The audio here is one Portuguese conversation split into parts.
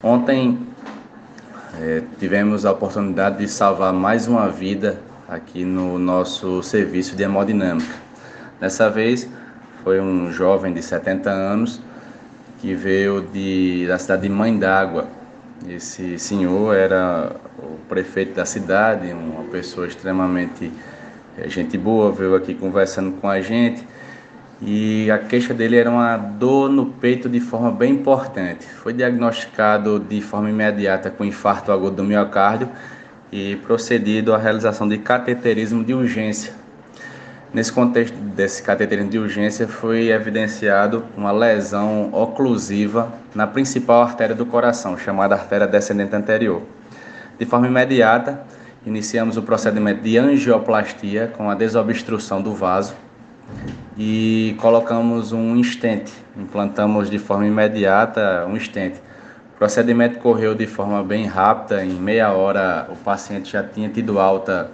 Ontem é, tivemos a oportunidade de salvar mais uma vida aqui no nosso serviço de hemodinâmica. Dessa vez foi um jovem de 70 anos que veio de, da cidade de Mãe d'Água. Esse senhor era o prefeito da cidade, uma pessoa extremamente é, gente boa, veio aqui conversando com a gente e a queixa dele era uma dor no peito de forma bem importante. Foi diagnosticado de forma imediata com infarto agudo do miocárdio e procedido à realização de cateterismo de urgência. Nesse contexto desse cateterismo de urgência foi evidenciado uma lesão oclusiva na principal artéria do coração, chamada artéria descendente anterior. De forma imediata, iniciamos o procedimento de angioplastia com a desobstrução do vaso e colocamos um estente, implantamos de forma imediata um estente. O procedimento correu de forma bem rápida, em meia hora o paciente já tinha tido alta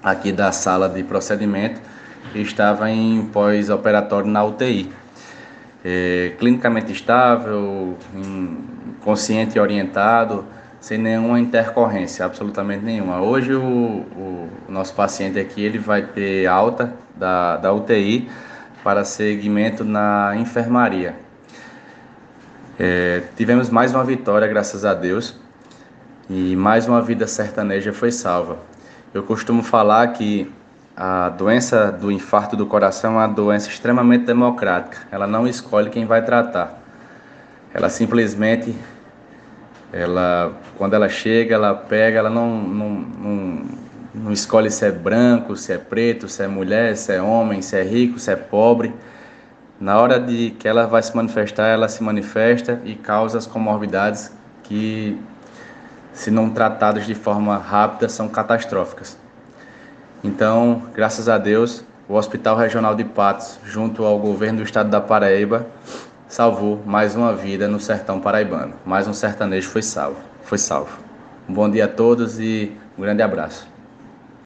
aqui da sala de procedimento e estava em pós-operatório na UTI. É, clinicamente estável, consciente e orientado, sem nenhuma intercorrência, absolutamente nenhuma. Hoje o, o, nosso paciente aqui ele vai ter alta da, da UTI para seguimento na enfermaria. É, tivemos mais uma vitória, graças a Deus, e mais uma vida sertaneja foi salva. Eu costumo falar que a doença do infarto do coração é uma doença extremamente democrática. Ela não escolhe quem vai tratar. Ela simplesmente ela, quando ela chega, ela pega, ela não, não, não, não escolhe se é branco, se é preto, se é mulher, se é homem, se é rico, se é pobre. Na hora de que ela vai se manifestar, ela se manifesta e causa as comorbidades que, se não tratadas de forma rápida, são catastróficas. Então, graças a Deus, o Hospital Regional de Patos, junto ao governo do estado da Paraíba, salvou mais uma vida no sertão paraibano. Mais um sertanejo foi salvo. Foi salvo. Um bom dia a todos e um grande abraço.